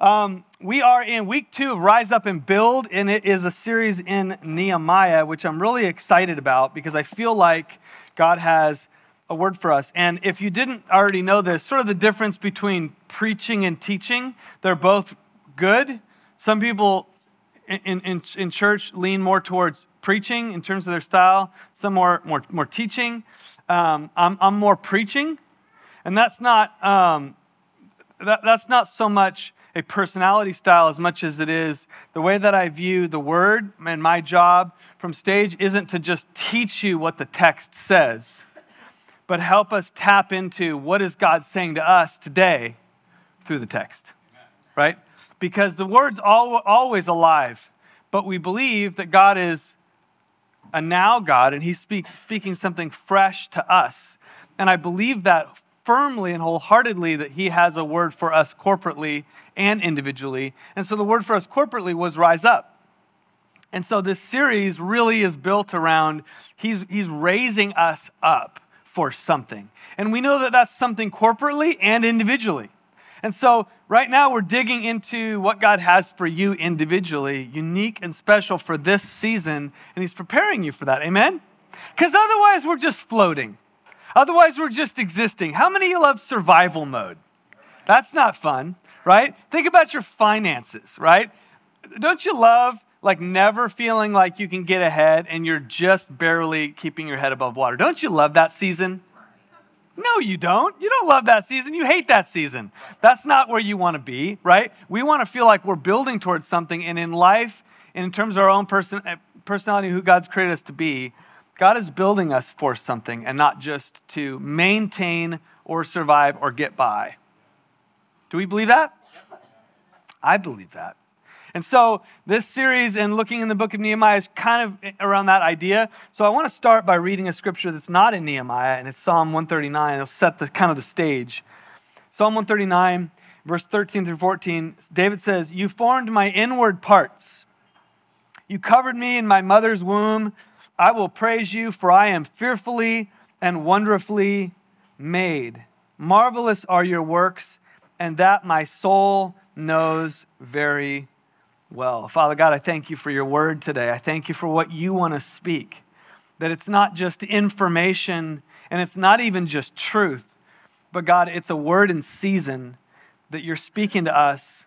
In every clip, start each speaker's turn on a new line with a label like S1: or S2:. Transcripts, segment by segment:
S1: Um, we are in week two of Rise Up and Build, and it is a series in Nehemiah, which I'm really excited about because I feel like God has a word for us. And if you didn't already know this, sort of the difference between preaching and teaching, they're both good. Some people in, in, in church lean more towards preaching in terms of their style, some more, more, more teaching. Um, I'm, I'm more preaching, and that's not, um, that, that's not so much a personality style as much as it is the way that I view the word and my job from stage isn't to just teach you what the text says, but help us tap into what is God saying to us today through the text, right? Because the word's always alive, but we believe that God is a now God and He's speak, speaking something fresh to us. And I believe that firmly and wholeheartedly that He has a word for us corporately and individually. And so the word for us corporately was rise up. And so this series really is built around he's, he's raising us up for something. And we know that that's something corporately and individually. And so right now we're digging into what God has for you individually, unique and special for this season, and He's preparing you for that. Amen? Because otherwise we're just floating. Otherwise we're just existing. How many of you love survival mode? That's not fun right? Think about your finances, right? Don't you love like never feeling like you can get ahead and you're just barely keeping your head above water? Don't you love that season? No, you don't. You don't love that season. You hate that season. That's not where you want to be, right? We want to feel like we're building towards something. And in life, and in terms of our own person, eh, personality, who God's created us to be, God is building us for something and not just to maintain or survive or get by. Do we believe that? I believe that. And so, this series and looking in the book of Nehemiah is kind of around that idea. So, I want to start by reading a scripture that's not in Nehemiah, and it's Psalm 139. It'll set the kind of the stage. Psalm 139, verse 13 through 14, David says, You formed my inward parts. You covered me in my mother's womb. I will praise you, for I am fearfully and wonderfully made. Marvelous are your works, and that my soul knows very well. Father God, I thank you for your word today. I thank you for what you want to speak. That it's not just information and it's not even just truth, but God, it's a word in season that you're speaking to us,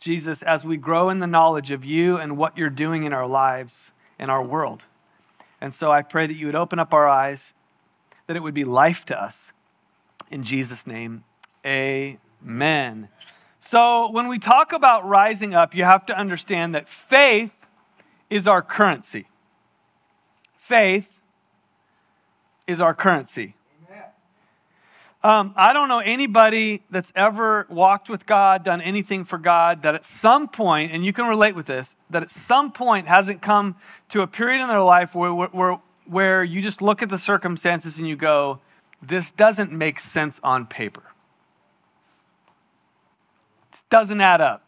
S1: Jesus, as we grow in the knowledge of you and what you're doing in our lives, and our world. And so I pray that you would open up our eyes, that it would be life to us. In Jesus' name, amen. So, when we talk about rising up, you have to understand that faith is our currency. Faith is our currency. Um, I don't know anybody that's ever walked with God, done anything for God, that at some point, and you can relate with this, that at some point hasn't come to a period in their life where, where, where you just look at the circumstances and you go, this doesn't make sense on paper doesn't add up.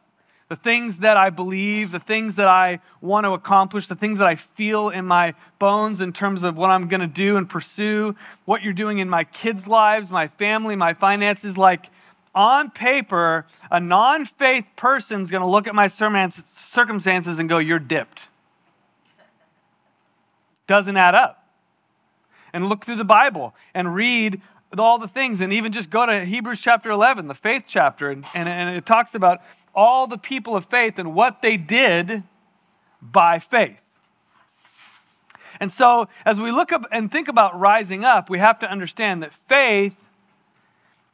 S1: The things that I believe, the things that I want to accomplish, the things that I feel in my bones in terms of what I'm going to do and pursue, what you're doing in my kids' lives, my family, my finances, like on paper, a non faith person's going to look at my circumstances and go, You're dipped. Doesn't add up. And look through the Bible and read all the things, and even just go to Hebrews chapter 11, the faith chapter, and, and, and it talks about all the people of faith and what they did by faith. And so, as we look up and think about rising up, we have to understand that faith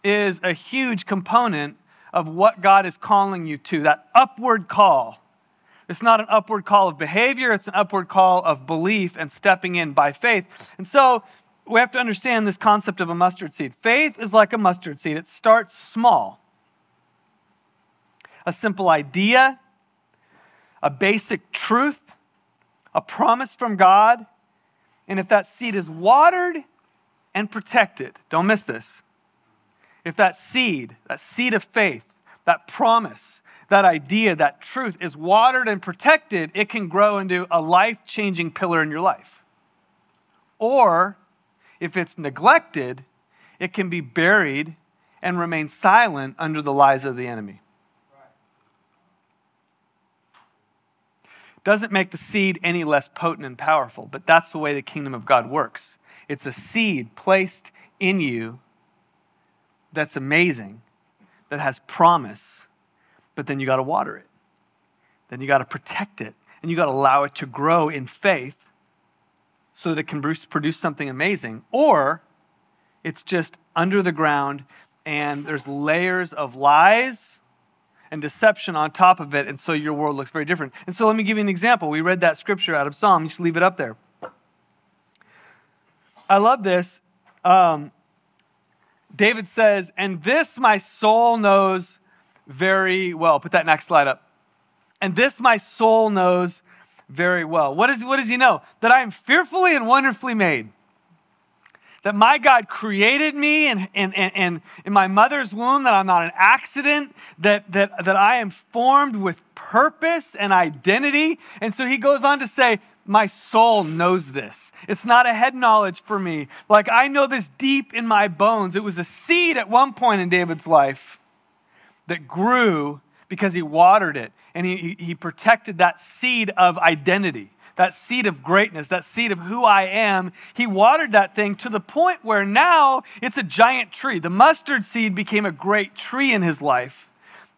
S1: is a huge component of what God is calling you to, that upward call. It's not an upward call of behavior, it's an upward call of belief and stepping in by faith. And so, we have to understand this concept of a mustard seed. Faith is like a mustard seed, it starts small. A simple idea, a basic truth, a promise from God. And if that seed is watered and protected, don't miss this. If that seed, that seed of faith, that promise, that idea, that truth is watered and protected, it can grow into a life changing pillar in your life. Or if it's neglected, it can be buried and remain silent under the lies of the enemy. Doesn't make the seed any less potent and powerful, but that's the way the kingdom of God works. It's a seed placed in you that's amazing, that has promise, but then you got to water it. Then you got to protect it, and you got to allow it to grow in faith so that it can produce something amazing. Or it's just under the ground and there's layers of lies and deception on top of it, and so your world looks very different. And so let me give you an example. We read that scripture out of Psalm. You should leave it up there. I love this. Um, David says, And this my soul knows very well. Put that next slide up. And this my soul knows very well. What, is, what does he know? That I am fearfully and wonderfully made. That my God created me and, in, in, in my mother's womb, that I'm not an accident, that, that, that I am formed with purpose and identity. And so he goes on to say, my soul knows this. It's not a head knowledge for me. Like I know this deep in my bones. It was a seed at one point in David's life that grew because he watered it and he, he protected that seed of identity, that seed of greatness, that seed of who I am. He watered that thing to the point where now it's a giant tree. The mustard seed became a great tree in his life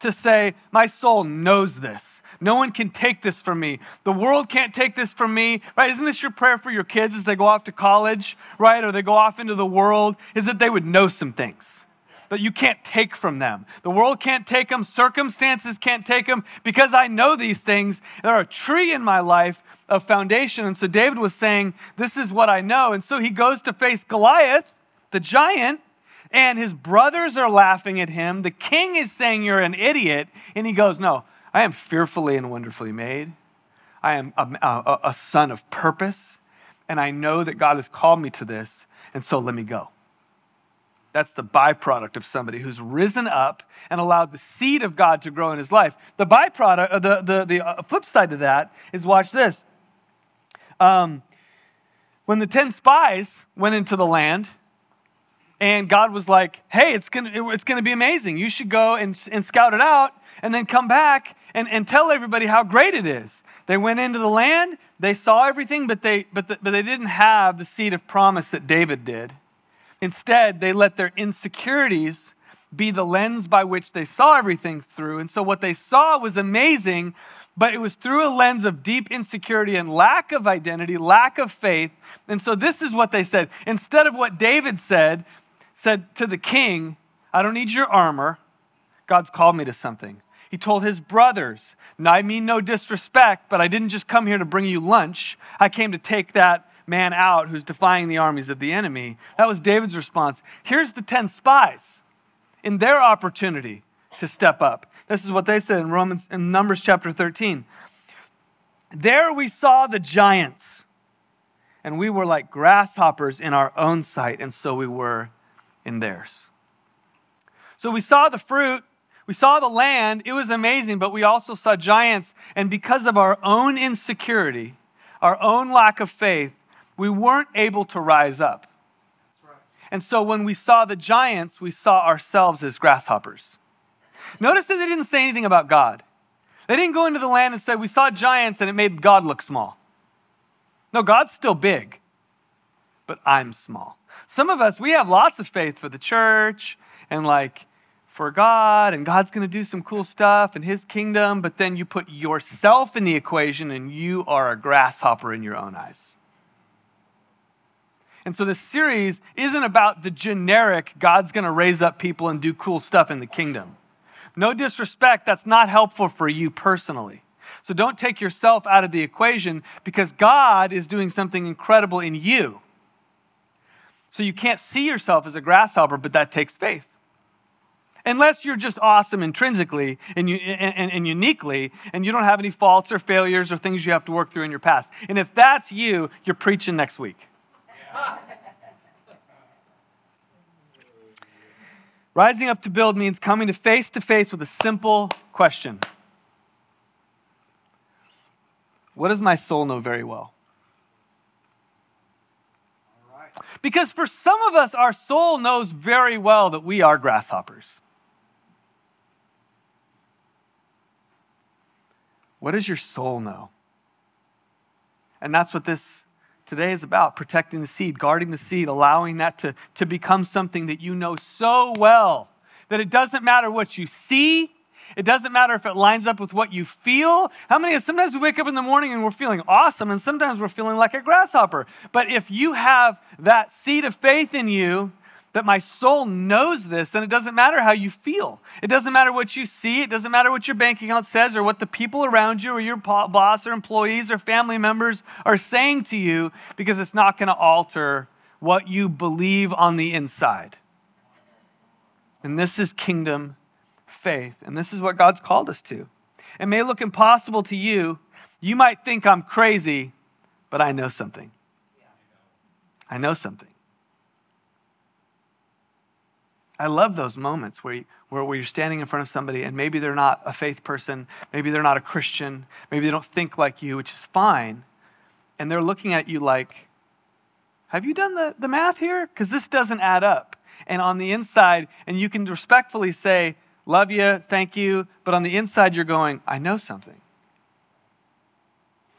S1: to say, My soul knows this. No one can take this from me. The world can't take this from me, right? Isn't this your prayer for your kids as they go off to college, right? Or they go off into the world? Is that they would know some things that you can't take from them. The world can't take them, circumstances can't take them. Because I know these things, they're a tree in my life of foundation. And so David was saying, This is what I know. And so he goes to face Goliath, the giant, and his brothers are laughing at him. The king is saying, You're an idiot. And he goes, No, I am fearfully and wonderfully made. I am a, a, a son of purpose. And I know that God has called me to this. And so let me go. That's the byproduct of somebody who's risen up and allowed the seed of God to grow in his life. The byproduct, uh, the, the, the uh, flip side to that is watch this. Um, when the 10 spies went into the land, and God was like, hey, it's going to it's gonna be amazing. You should go and, and scout it out and then come back and, and tell everybody how great it is. They went into the land, they saw everything, but they, but, the, but they didn't have the seed of promise that David did. Instead, they let their insecurities be the lens by which they saw everything through. And so what they saw was amazing, but it was through a lens of deep insecurity and lack of identity, lack of faith. And so this is what they said. Instead of what David said, said to the king, I don't need your armor. God's called me to something. He told his brothers, now, I mean no disrespect, but I didn't just come here to bring you lunch. I came to take that man out who's defying the armies of the enemy. That was David's response. Here's the 10 spies in their opportunity to step up. This is what they said in Romans in Numbers chapter 13. There we saw the giants, and we were like grasshoppers in our own sight, and so we were in theirs. So we saw the fruit, we saw the land, it was amazing, but we also saw giants, and because of our own insecurity, our own lack of faith, we weren't able to rise up. And so when we saw the giants, we saw ourselves as grasshoppers. Notice that they didn't say anything about God. They didn't go into the land and say, We saw giants and it made God look small. No, God's still big, but I'm small. Some of us, we have lots of faith for the church and like for God, and God's going to do some cool stuff in His kingdom, but then you put yourself in the equation and you are a grasshopper in your own eyes. And so this series isn't about the generic God's going to raise up people and do cool stuff in the kingdom. No disrespect, that's not helpful for you personally. So don't take yourself out of the equation because God is doing something incredible in you. So you can't see yourself as a grasshopper, but that takes faith. Unless you're just awesome intrinsically and, you, and, and, uniquely, and you don't have any faults or failures or things you have to work through in your past. And if that's you, you're preaching next week. Rising up to build means coming to face to face with a simple question What does my soul know very well? Because for some of us, our soul knows very well that we are grasshoppers. What does your soul know? And that's what this today is about protecting the seed, guarding the seed, allowing that to, to become something that you know so well that it doesn't matter what you see, it doesn't matter if it lines up with what you feel. How many sometimes we wake up in the morning and we're feeling awesome, and sometimes we're feeling like a grasshopper. But if you have that seed of faith in you, that my soul knows this, then it doesn't matter how you feel. It doesn't matter what you see. It doesn't matter what your bank account says or what the people around you or your boss or employees or family members are saying to you because it's not going to alter what you believe on the inside. And this is kingdom faith. And this is what God's called us to. It may look impossible to you. You might think I'm crazy, but I know something. I know something. I love those moments where, you, where, where, you're standing in front of somebody and maybe they're not a faith person, maybe they're not a Christian, maybe they don't think like you, which is fine. And they're looking at you like, Have you done the, the math here? Because this doesn't add up. And on the inside, and you can respectfully say, love you, thank you. But on the inside, you're going, I know something.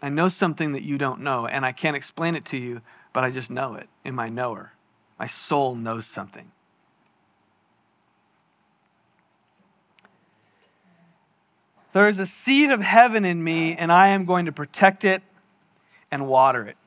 S1: I know something that you don't know, and I can't explain it to you, but I just know it in my knower. My soul knows something. There is a seed of heaven in me, and I am going to protect it and water it.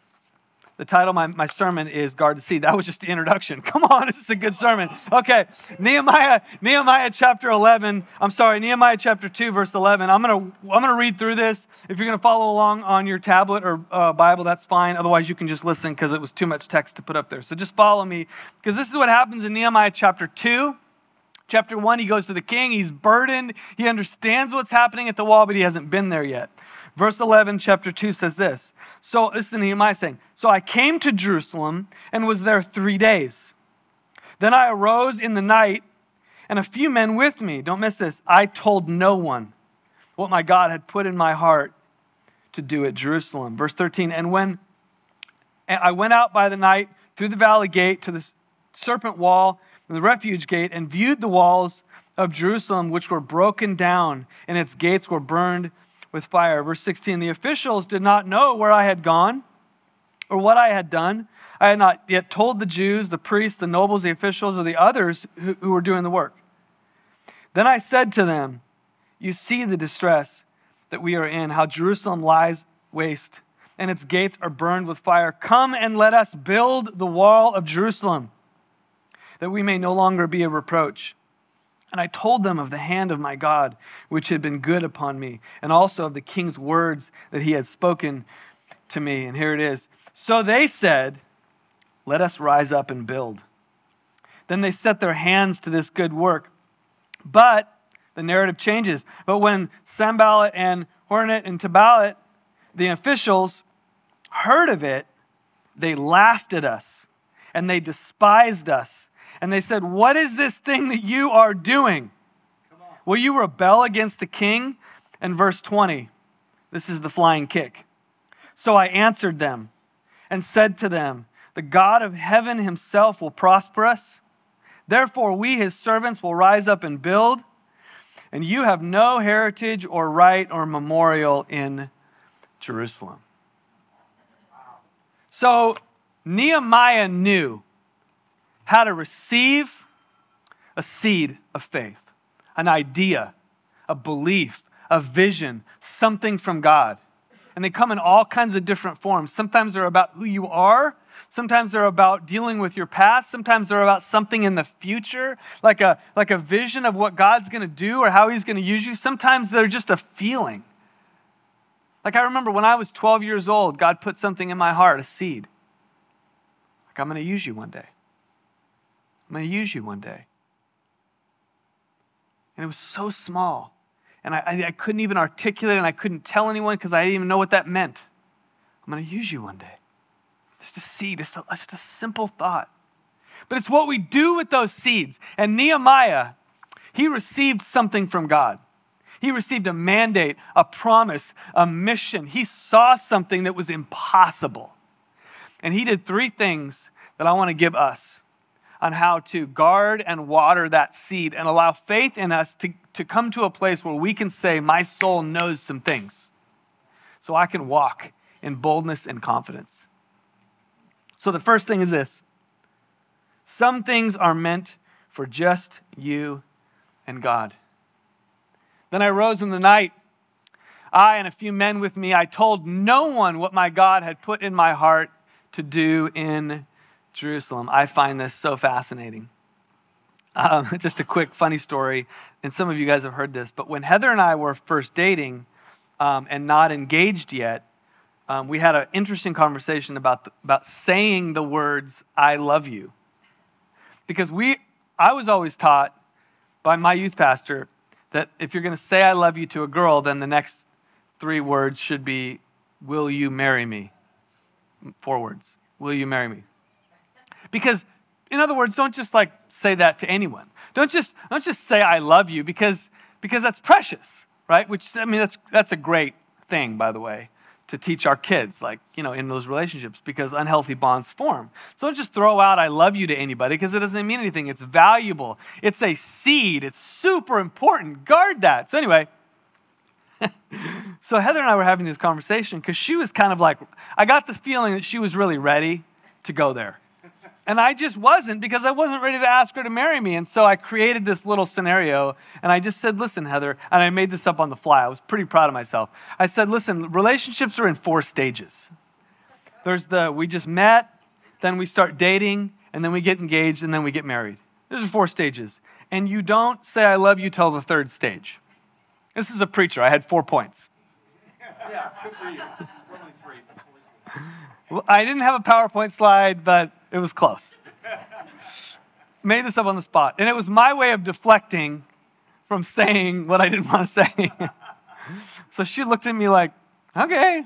S1: The title of my, my sermon is Guard the Seed. That was just the introduction. Come on, this is a good sermon. Okay, Nehemiah, Nehemiah chapter 11. I'm sorry, Nehemiah chapter 2, verse 11. I'm going to I'm gonna read through this. If you're going to follow along on your tablet or uh, Bible, that's fine. Otherwise, you can just listen because it was too much text to put up there. So just follow me because this is what happens in Nehemiah chapter 2. Chapter 1, he goes to the king. He's burdened. He understands what's happening at the wall, but he hasn't been there yet. Verse 11, chapter 2 says this. So, listen to Nehemiah saying, So I came to Jerusalem and was there three days. Then I arose in the night, and a few men with me. Don't miss this. I told no one what my God had put in my heart to do at Jerusalem. Verse 13, and when I went out by the night through the valley gate to the serpent well the refuse gate and viewed the walls of Jerusalem, which were broken down, and its gates were burned with fire. Verse 16 The officials did not know where I had gone or what I had done. I had not yet told the Jews, the priests, the nobles, the officials, or the others who, who were doing the work. Then I said to them, You see the distress that we are in, how Jerusalem lies waste, and its gates are burned with fire. Come and let us build the wall of Jerusalem, that we may no longer be a reproach. And I told them of the hand of my God, which had been good upon me, and also of the king's words that he had spoken to me. And here it is. So they said, Let us rise up and build. Then they set their hands to this good work. But the narrative changes. But when Sanballat and Horonite and Tabalat, the officials, heard of it, they laughed at us and they despised us and they said, What is this thing that you are doing? Will you rebel against the king? And verse 20, this is the flying kick. So I answered them and said to them, The God of heaven himself will prosper us. Therefore, we, his servants, will rise up and build. And you have no heritage or right or memorial in Jerusalem. So Nehemiah knew how to receive a seed of faith, an idea, a belief, a vision, something from God. And they come in all kinds of different forms. Sometimes they're about who you are. Sometimes they're about dealing with your past. Sometimes they're about something in the future, like a, like a vision of what God's going to do or how He's going to use you. Sometimes they're just a feeling. Like I remember when I was 12 years old, God put something in my heart, a seed. Like, I'm going to use you one day. I'm going to use you one day. And it was so small. And I, I, couldn't even articulate and I couldn't tell anyone because I didn't even know what that meant. I'm going to use you one day. Just a seed, just a, just a simple thought. But it's what we do with those seeds. And Nehemiah, he received something from God. He received a mandate, a promise, a mission. He saw something that was impossible. And he did three things that I want to give us on how to guard and water that seed and allow faith in us to, to come to a place where we can say, My soul knows some things. So I can walk in boldness and confidence. So the first thing is this some things are meant for just you and God. Then I rose in the night. I and a few men with me, I told no one what my God had put in my heart to do in Jerusalem. I find this so fascinating. Um, just a quick funny story, and some of you guys have heard this, but when Heather and I were first dating um, and not engaged yet, um, we had an interesting conversation about, the, about saying the words, I love you. Because we, I was always taught by my youth pastor that if you're going to say I love you to a girl, then the next three words should be, Will you marry me? Four words. Will you marry me? Because, in other words, don't just like say that to anyone. Don't just, don't just say I love you because, because that's precious, right? Which, I mean, that's, that's a great thing, by the way to teach our kids, like, you know, in those relationships, because unhealthy bonds form. So don't just throw out, I love you to anybody, because it doesn't mean anything. It's valuable, it's a seed, it's super important. Guard that. So, anyway, so Heather and I were having this conversation because she was kind of like, I got the feeling that she was really ready to go there. And I just wasn't because I wasn't ready to ask her to marry me. And so I created this little scenario and I just said, listen, Heather, and I made this up on the fly. I was pretty proud of myself. I said, listen, relationships are in four stages. There's the we just met, then we start dating, and then we get engaged, and then we get married. There's four stages. And you don't say I love you till the third stage. This is a preacher. I had four points. yeah, good for you. I didn't have a PowerPoint slide, but it was close. Made this up on the spot. And it was my way of deflecting from saying what I didn't want to say. so she looked at me like, okay,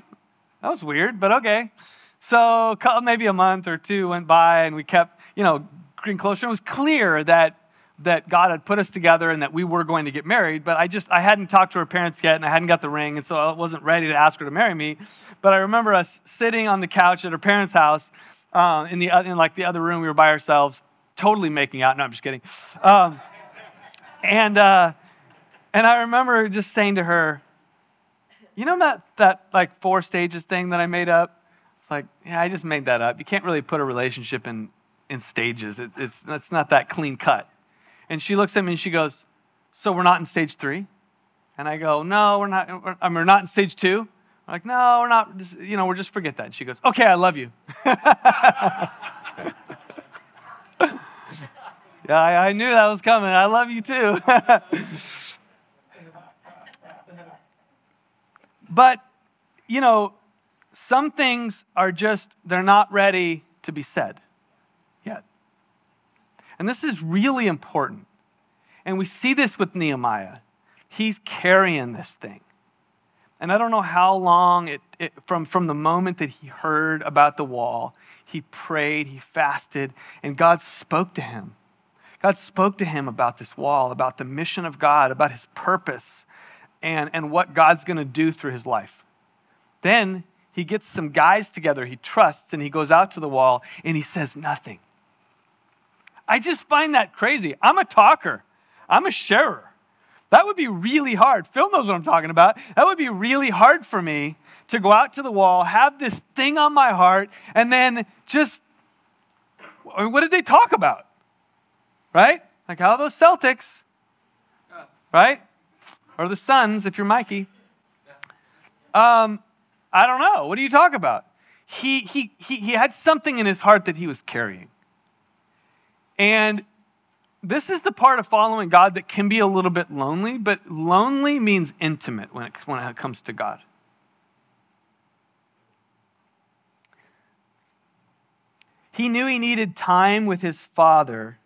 S1: that was weird, but okay. So maybe a month or two went by and we kept, you know, getting closer. It was clear that that God had put us together and that we were going to get married, but I just I hadn't talked to her parents yet and I hadn't got the ring, and so I wasn't ready to ask her to marry me. But I remember us sitting on the couch at her parents' house, uh, in the in like the other room, we were by ourselves, totally making out. No, I'm just kidding. Um, and uh, and I remember just saying to her, you know that that like four stages thing that I made up. It's like, yeah, I just made that up. You can't really put a relationship in in stages. It, it's it's not that clean cut. And she looks at me and she goes, so we're not in stage three. And I go, no, we're not. We're, I mean, we're not in stage two. I'm like, no, we're not, you know, we're just forget that. And she goes, okay, I love you. yeah, I, I, knew that was coming. I love you too. but, you know, some things are just, they're not ready to be said. And this is really important. And we see this with Nehemiah. He's carrying this thing. And I don't know how long it, it, from, from the moment that he heard about the wall, he prayed, he fasted, and God spoke to him. God spoke to him about this wall, about the mission of God, about his purpose, and, and what God's going to do through his life. Then he gets some guys together he trusts, and he goes out to the wall and he says nothing. I just find that crazy. I'm a talker, I'm a sharer. That would be really hard. Phil knows what I'm talking about. That would be really hard for me to go out to the wall, have this thing on my heart, and then just, what did they talk about? Right? Like how those Celtics, right? Or the Suns, if you're Mikey. Um, I don't know. What do you talk about? He, he, he, he had something in his heart that he was carrying. And this is the part of following God that can be a little bit lonely, but lonely means intimate when it, when it comes to God. He knew he needed time with his father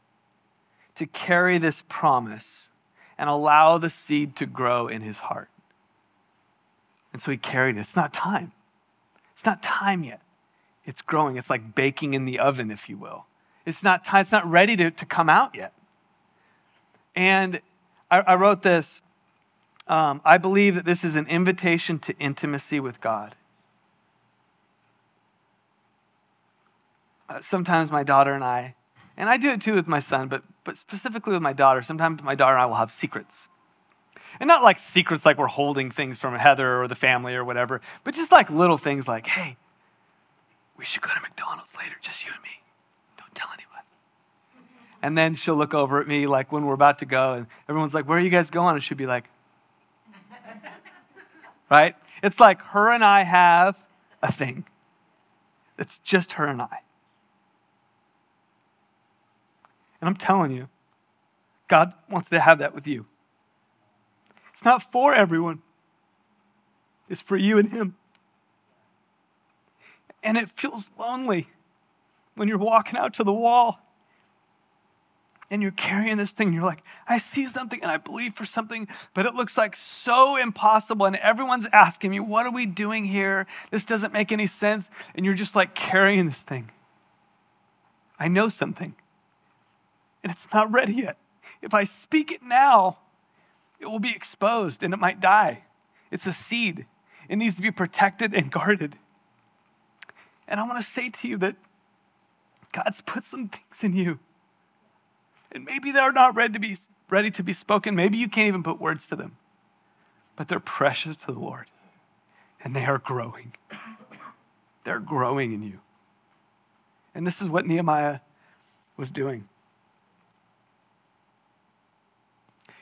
S1: to carry this promise and allow the seed to grow in his heart. And so he carried it. It's not time. It's not time yet. It's growing. It's like baking in the oven, if you will. It's not. It's not ready to, to come out yet. And I, I wrote this um, I believe that this is an invitation to intimacy with God. Uh, sometimes my daughter and I, and I do it too with my son, but, but specifically with my daughter, sometimes my daughter and I will have secrets. And not like secrets like we're holding things from Heather or the family or whatever, but just like little things like, hey, we should go to McDonald's later, just you and me. Tell anyone. And then she'll look over at me like when we're about to go, and everyone's like, where are you guys going? And she'll be like, right? It's like her and I have a thing. It's just her and I. And I'm telling you, God wants to have that with you. It's not for everyone, it's for you and Him. And it feels lonely when you're walking out to the wall and you're carrying this thing you're like, I see something and I believe for something, but it looks like so impossible. And everyone's asking me, What are we doing here? This doesn't make any sense. And you're just like carrying this thing. I know something, and it's not ready yet. If I speak it now, it will be exposed and it might die. It's a seed, it needs to be protected and guarded. And I want to say to you that God's put some things in you and maybe they're not ready to be ready to be spoken. Maybe you can't even put words to them. But they're precious to the Lord. And they are growing. They're growing in you. And this is what Nehemiah was doing.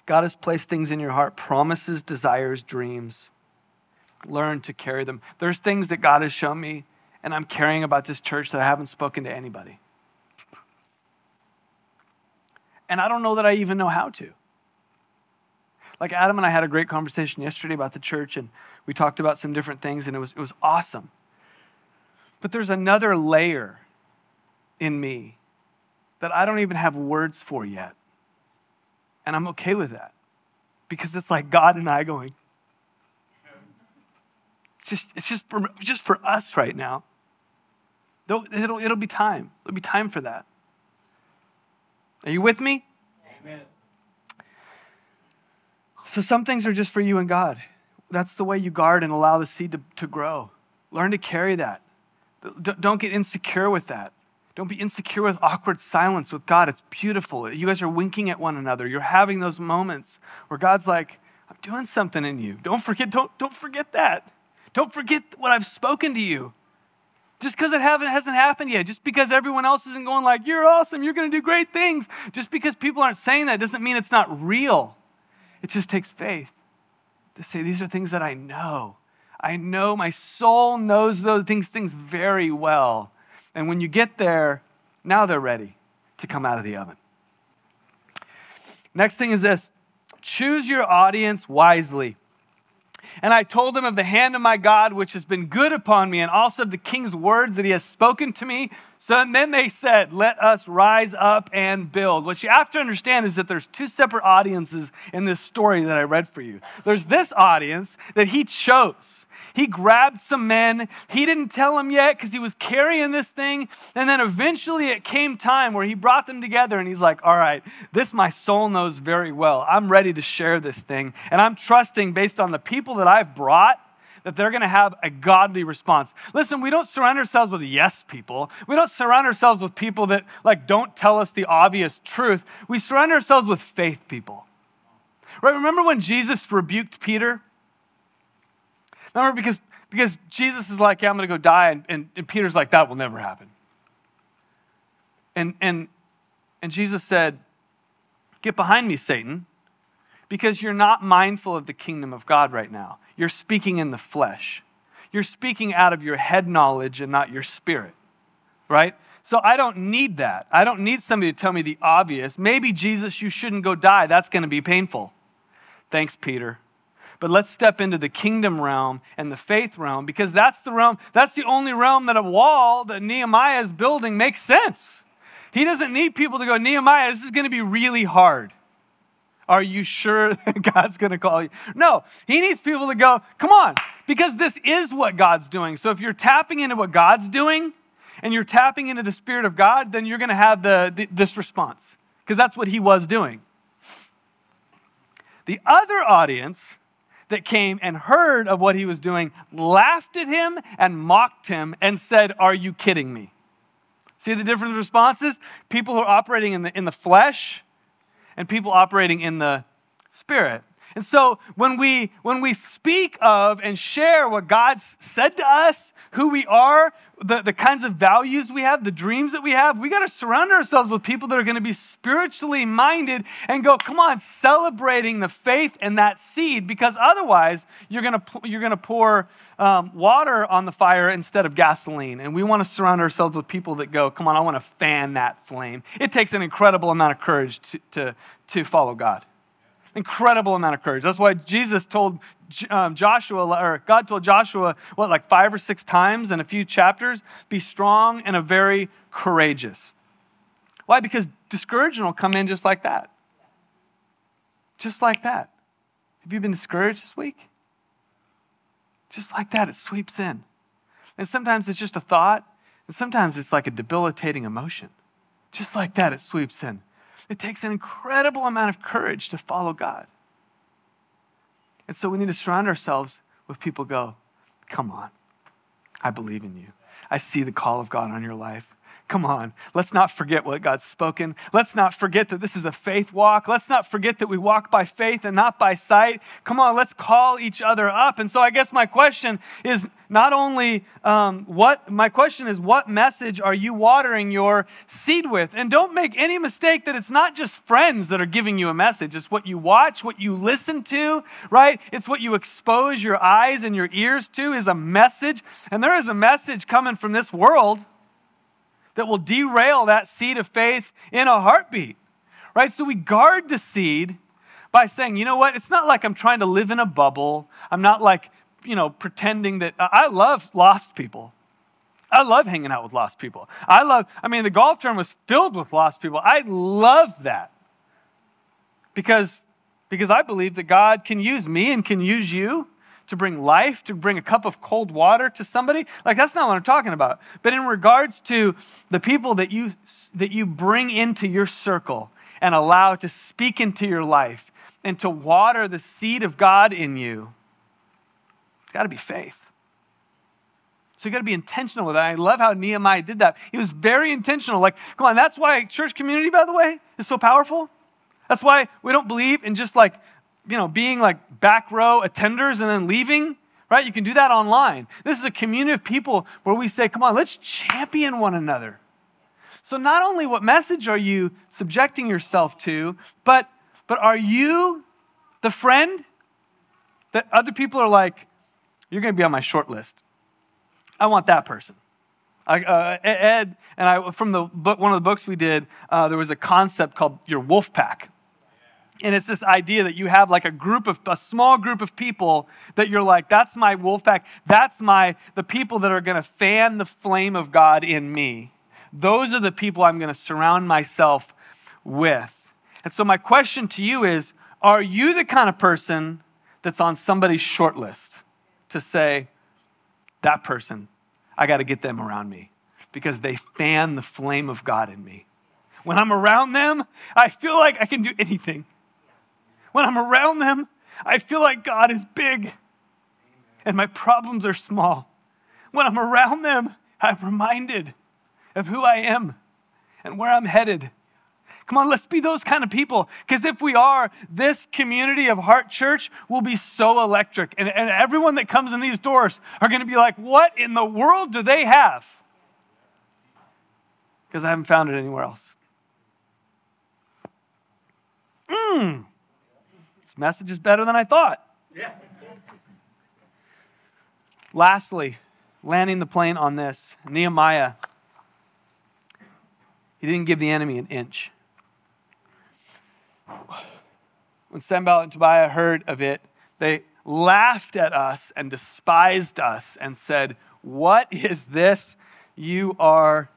S1: God has placed things in your heart promises, desires, dreams. Learn to carry them. There's things that God has shown me, and I'm caring about this church that I haven't spoken to anybody. And I don't know that I even know how to. Like Adam and I had a great conversation yesterday about the church, and we talked about some different things, and it was, it was awesome. But there's another layer in me that I don't even have words for yet. And I'm okay with that because it's like God and I going, it's just, it's just, for, just for us right now. It'll, it'll be time. It'll be time for that. Are you with me? Amen. So some things are just for you and God. That's the way you guard and allow the seed to, to grow. Learn to carry that. Don't get insecure with that. Don't be insecure with awkward silence with God. It's beautiful. You guys are winking at one another. You're having those moments where God's like, I'm doing something in you. Don't forget, don't, don't forget that. Don't forget what I've spoken to you. Just because it hasn't happened yet, just because everyone else isn't going like, you're awesome, you're going to do great things, just because people aren't saying that doesn't mean it's not real. It just takes faith to say, these are things that I know. I know my soul knows those things, things very well. And when you get there, now they're ready to come out of the oven. Next thing is this choose your audience wisely. And I told them of the hand of my God, which has been good upon me, and also of the king's words that he has spoken to me. So then they said, Let us rise up and build. What you have to understand is that there's two separate audiences in this story that I read for you. There's this audience that he chose. He grabbed some men. He didn't tell them yet because he was carrying this thing. And then eventually it came time where he brought them together and he's like, All right, this my soul knows very well. I'm ready to share this thing. And I'm trusting based on the people that I've brought that they're going to have a godly response. Listen, we don't surround ourselves with yes people. We don't surround ourselves with people that like don't tell us the obvious truth. We surround ourselves with faith people. Right? Remember when Jesus rebuked Peter? Remember, because, because Jesus is like, yeah, I'm going to go die. And, and, and Peter's like, that will never happen. And, and, and Jesus said, Get behind me, Satan, because you're not mindful of the kingdom of God right now. You're speaking in the flesh. You're speaking out of your head knowledge and not your spirit, right? So I don't need that. I don't need somebody to tell me the obvious. Maybe, Jesus, you shouldn't go die. That's going to be painful. Thanks, Peter. But let's step into the kingdom realm and the faith realm because that's the realm, that's the only realm that a wall that Nehemiah is building makes sense. He doesn't need people to go, Nehemiah, this is going to be really hard. Are you sure God's going to call you? No, he needs people to go, come on, because this is what God's doing. So if you're tapping into what God's doing and you're tapping into the Spirit of God, then you're going to have the, the this response because that's what he was doing. The other audience that came and heard of what he was doing laughed at him and mocked him and said, Are you kidding me? See the different responses? People who are operating in the, in the flesh and people operating in the spirit. And so when we when we speak of and share what God's said to us, who we are, the, the kinds of values we have, the dreams that we have, we got to surround ourselves with people that are going to be spiritually minded and go, come on, celebrating the faith and that seed, because otherwise you're going to you're going to pour um, water on the fire instead of gasoline. And we want to surround ourselves with people that go, come on, I want to fan that flame. It takes an incredible amount of courage to, to, to follow God. Incredible amount of courage. That's why Jesus told um, Joshua, or God told Joshua, what, like five or six times in a few chapters, be strong and a very courageous. Why? Because discouragement will come in just like that. Just like that. Have you been discouraged this week? Just like that, it sweeps in. And sometimes it's just a thought, and sometimes it's like a debilitating emotion. Just like that, it sweeps in. It takes an incredible amount of courage to follow God. And so we need to surround ourselves with people go, come on, I believe in you. I see the call of God on your life. Come on, let's not forget what God's spoken. Let's not forget that this is a faith walk. Let's not forget that we walk by faith and not by sight. Come on, let's call each other up. And so I guess my question is not only um, what, my question is, what message are you watering your seed with? And don't make any mistake that it's not just friends that are giving you a message. It's what you watch, what you listen to, right? It's what you expose your eyes and your ears to is a message. And there is a message coming from this world that will derail that seed of faith in a heartbeat, right? So we guard the seed by saying, you know what? It's not like I'm trying to live in a bubble. I'm not like, you know, pretending that I love lost people. I love hanging out with lost people. I love, I mean, the golf tournament was filled with lost people. I love that because, because I believe that God can use me and can use you to bring life, to bring a cup of cold water to somebody. Like that's not what I'm talking about. But in regards to the people that you that you bring into your circle and allow to speak into your life and to water the seed of God in you, it's got to be faith. So you got to be intentional with that. I love how Nehemiah did that. He was very intentional. Like, come on, that's why church community, by the way, is so powerful. That's why we don't believe in just like you know, being like back row attenders and then leaving, right? You can do that online. This is a community of people where we say, come on, let's champion one another. So not only what message are you subjecting yourself to, but but are you the friend that other people are like, you're going to be on my short list. I want that person. I, uh, Ed and I, from the book, one of the books we did, uh, there was a concept called your wolf pack. And it's this idea that you have like a group of, a small group of people that you're like, that's my wolf pack. That's my, the people that are going to fan the flame of God in me. Those are the people I'm going to surround myself with. And so my question to you is, are you the kind of person that's on somebody's short list to say, that person, I got to get them around me because they fan the flame of God in me. When I'm around them, I feel like I can do anything. When I'm around them, I feel like God is big and my problems are small. When I'm around them, I'm reminded of who I am and where I'm headed. Come on, let's be those kind of people. Because if we are, this community of Heart Church will be so electric. And, and everyone that comes in these doors are going to be like, what in the world do they have? Because I haven't found it anywhere else. Mmm. Message is better than I thought. Yeah. Lastly, landing the plane on this, Nehemiah, he didn't give the enemy an inch. When Sanballat and Tobiah heard of it, they laughed at us and despised us and said, What is this you are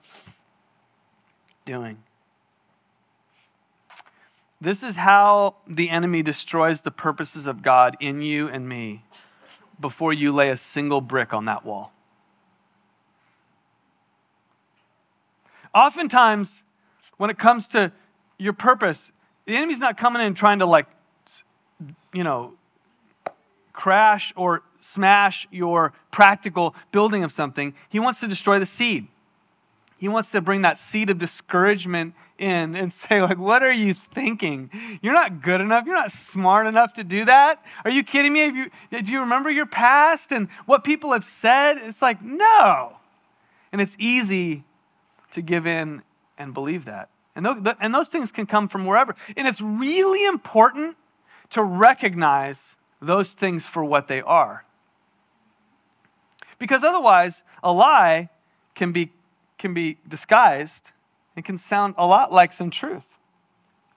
S1: doing? This is how the enemy destroys the purposes of God in you and me before you lay a single brick on that wall. Oftentimes, when it comes to your purpose, the enemy's not coming in trying to, like, you know, crash or smash your practical building of something. He wants to destroy the seed. He wants to bring that seed of discouragement in and say, like, what are you thinking? You're not good enough. You're not smart enough to do that. Are you kidding me? You, do you remember your past and what people have said? It's like, no. And it's easy to give in and believe that. And, and those things can come from wherever. And it's really important to recognize those things for what they are. Because otherwise, a lie can be, can be disguised it can sound a lot like some truth.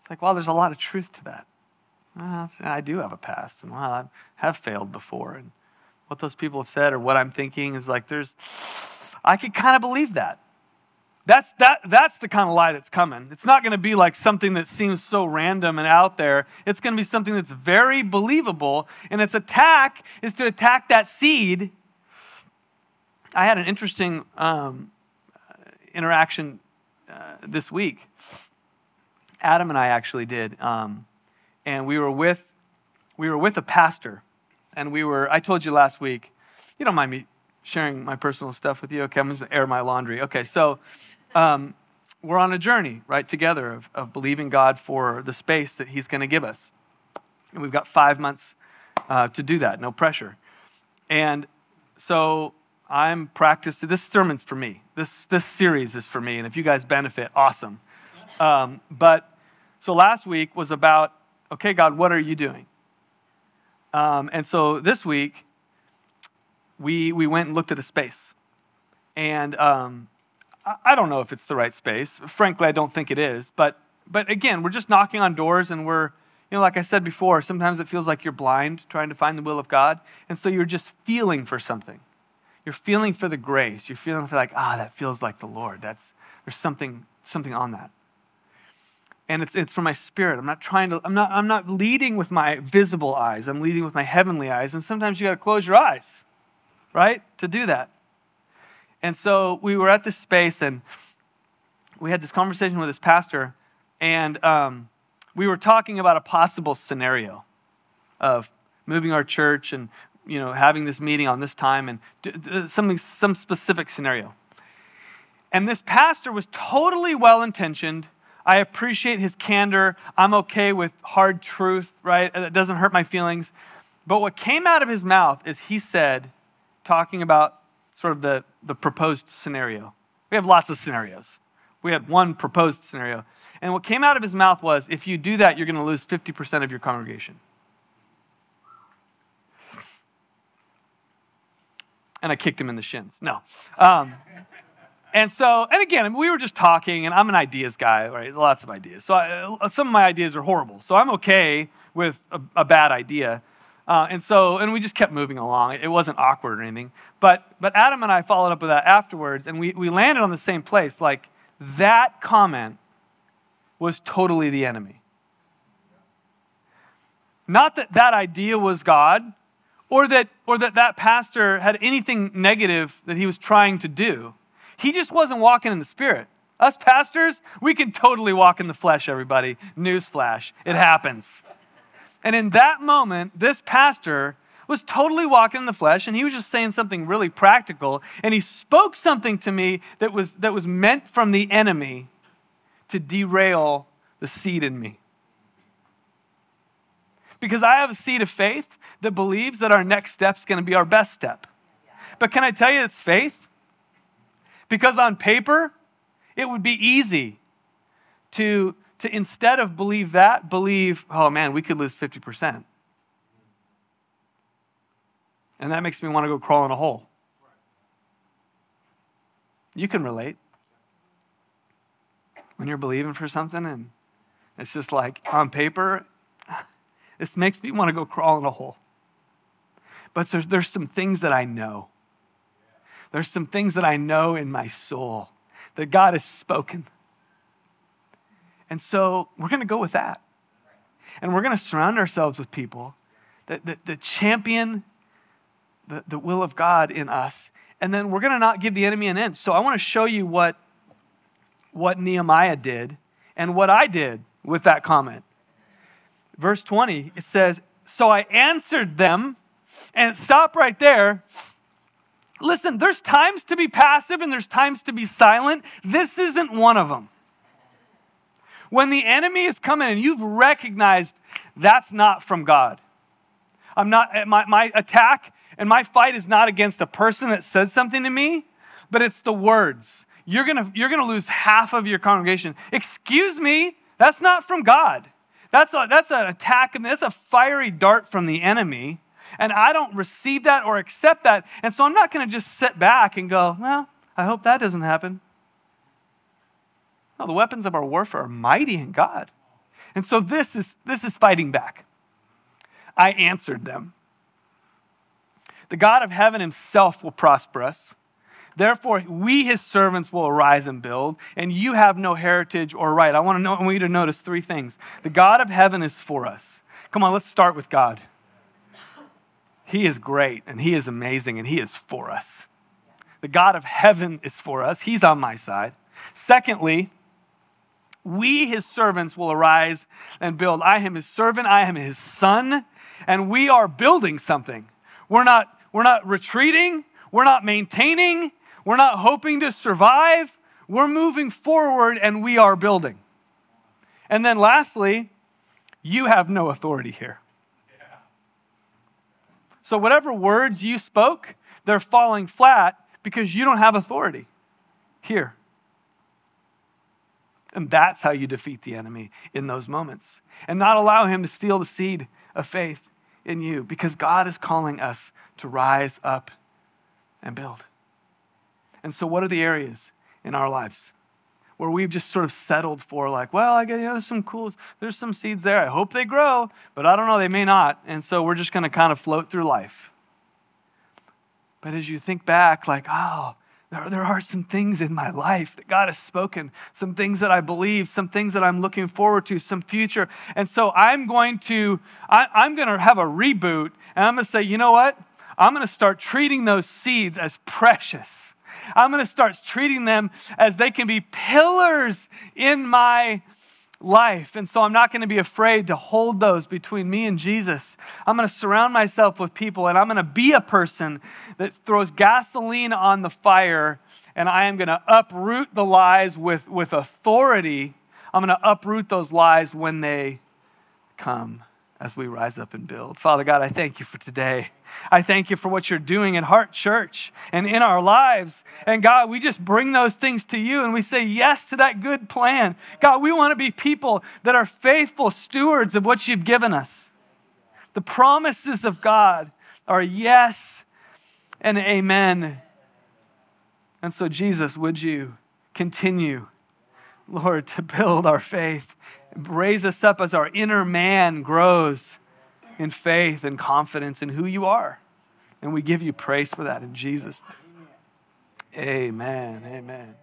S1: It's like, well, there's a lot of truth to that. Well, I do have a past, and well, I have failed before. And what those people have said or what I'm thinking is like, there's, I could kind of believe that. That's, that, that's the kind of lie that's coming. It's not going to be like something that seems so random and out there. It's going to be something that's very believable. And its attack is to attack that seed. I had an interesting um, interaction uh, this week. Adam and I actually did. Um, and we were with we were with a pastor and we were i told you last week you don't mind me sharing my personal stuff with you okay i'm going to air my laundry okay so um, we're on a journey, right, together of, of believing God for the space that He's going to give us. And we've got five months uh, to do that, no pressure. And so I'm practicing, this sermon's for me. This, this series is for me. And if you guys benefit, awesome. Um, but so last week was about, okay, God, what are you doing? Um, and so this week, we, we went and looked at a space. And um, I don't know if it's the right space. Frankly, I don't think it is. But, but again, we're just knocking on doors and we're, you know, like I said before, sometimes it feels like you're blind trying to find the will of God. And so you're just feeling for something. You're feeling for the grace. You're feeling for like, ah, that feels like the Lord. That's, there's something, something on that. And it's, it's from my spirit. I'm not trying to, I'm not, I'm not leading with my visible eyes. I'm leading with my heavenly eyes. And sometimes you got to close your eyes, right, to do that. And so we were at this space and we had this conversation with this pastor, and um, we were talking about a possible scenario of moving our church and you know having this meeting on this time and something some specific scenario. And this pastor was totally well intentioned. I appreciate his candor. I'm okay with hard truth, right? It doesn't hurt my feelings. But what came out of his mouth is he said, talking about sort of the, the proposed scenario. We have lots of scenarios. We had one proposed scenario. And what came out of his mouth was if you do that, you're going to lose 50% of your congregation. And I kicked him in the shins. No. Um, and so, and again, we were just talking, and I'm an ideas guy, right? Lots of ideas. So I, uh, some of my ideas are horrible. So I'm okay with a, a bad idea. Uh, and so, and we just kept moving along. It wasn't awkward or anything. But, but Adam and I followed up with that afterwards, and we, we landed on the same place. Like, that comment was totally the enemy. Not that that idea was God, or that, or that that pastor had anything negative that he was trying to do. He just wasn't walking in the Spirit. Us pastors, we can totally walk in the flesh, everybody. Newsflash, it happens. And in that moment, this pastor was totally walking in the flesh and he was just saying something really practical. And he spoke something to me that was, that was meant from the enemy to derail the seed in me. Because I have a seed of faith that believes that our next step is going to be our best step. But can I tell you it's faith? Because on paper, it would be easy to to instead of believe that, believe, oh man, we could lose 50%. And that makes me want to go crawl in a hole. You can relate. When you're believing for something and it's just like on paper, this makes me want to go crawl in a hole. But there's, there's some things that I know. There's some things that I know in my soul that God has spoken and so we're going to go with that. And we're going to surround ourselves with people that, that, that champion the, the will of God in us. And then we're going to not give the enemy an inch. So I want to show you what, what Nehemiah did and what I did with that comment. Verse 20, it says, So I answered them, and stop right there. Listen, there's times to be passive and there's times to be silent. This isn't one of them. When the enemy is coming and you've recognized that's not from God. I'm not, eh, my, my attack and my fight is not against a person that said something to me, but it's the words. You're gonna, you're gonna lose half of your congregation. Excuse me, that's not from God. That's, a, that's an attack, that's a fiery dart from the enemy. And I don't receive that or accept that. And so I'm not going to just sit back and go, well, I hope that doesn't happen. No, the weapons of our warfare are mighty in God. And so this is, this is fighting back. I answered them. The God of heaven himself will prosper us. Therefore, we, his servants, will arise and build, and you have no heritage or right. I want, to know, I want you to notice three things. The God of heaven is for us. Come on, let's start with God. He is great, and he is amazing, and he is for us. The God of heaven is for us. He's on my side. Secondly, we, his servants, will arise and build. I am his servant, I am his son, and we are building something. We're not, we're not retreating, we're not maintaining, we're not hoping to survive. We're moving forward and we are building. And then lastly, you have no authority here. So, whatever words you spoke, they're falling flat because you don't have authority here. And that's how you defeat the enemy in those moments and not allow him to steal the seed of faith in you because God is calling us to rise up and build. And so, what are the areas in our lives where we've just sort of settled for, like, well, I guess you know, there's some cool, there's some seeds there. I hope they grow, but I don't know, they may not. And so, we're just going to kind of float through life. But as you think back, like, oh, there, there are some things in my life that God has spoken, some things that I believe, some things that I'm looking forward to, some future. And so I'm going to, I, I'm going to have a reboot and I'm going to say, you know what? I'm going to start treating those seeds as precious. I'm going to start treating them as they can be pillars in my life. And so I'm not going to be afraid to hold those between me and Jesus. I'm going to surround myself with people and I'm going to be a person that throws gasoline on the fire and I am going to uproot the lies with, with authority. I'm going to uproot those lies when they come as we rise up and build. Father God, I thank you for today. I thank you for what you're doing at Heart Church and in our lives. And God, we just bring those things to you and we say yes to that good plan. God, we want to be people that are faithful stewards of what you've given us. The promises of God are yes and amen. And so, Jesus, would you continue, Lord, to build our faith, raise us up as our inner man grows in faith and confidence in who you are. And we give you praise for that in Jesus' name. Amen. Amen.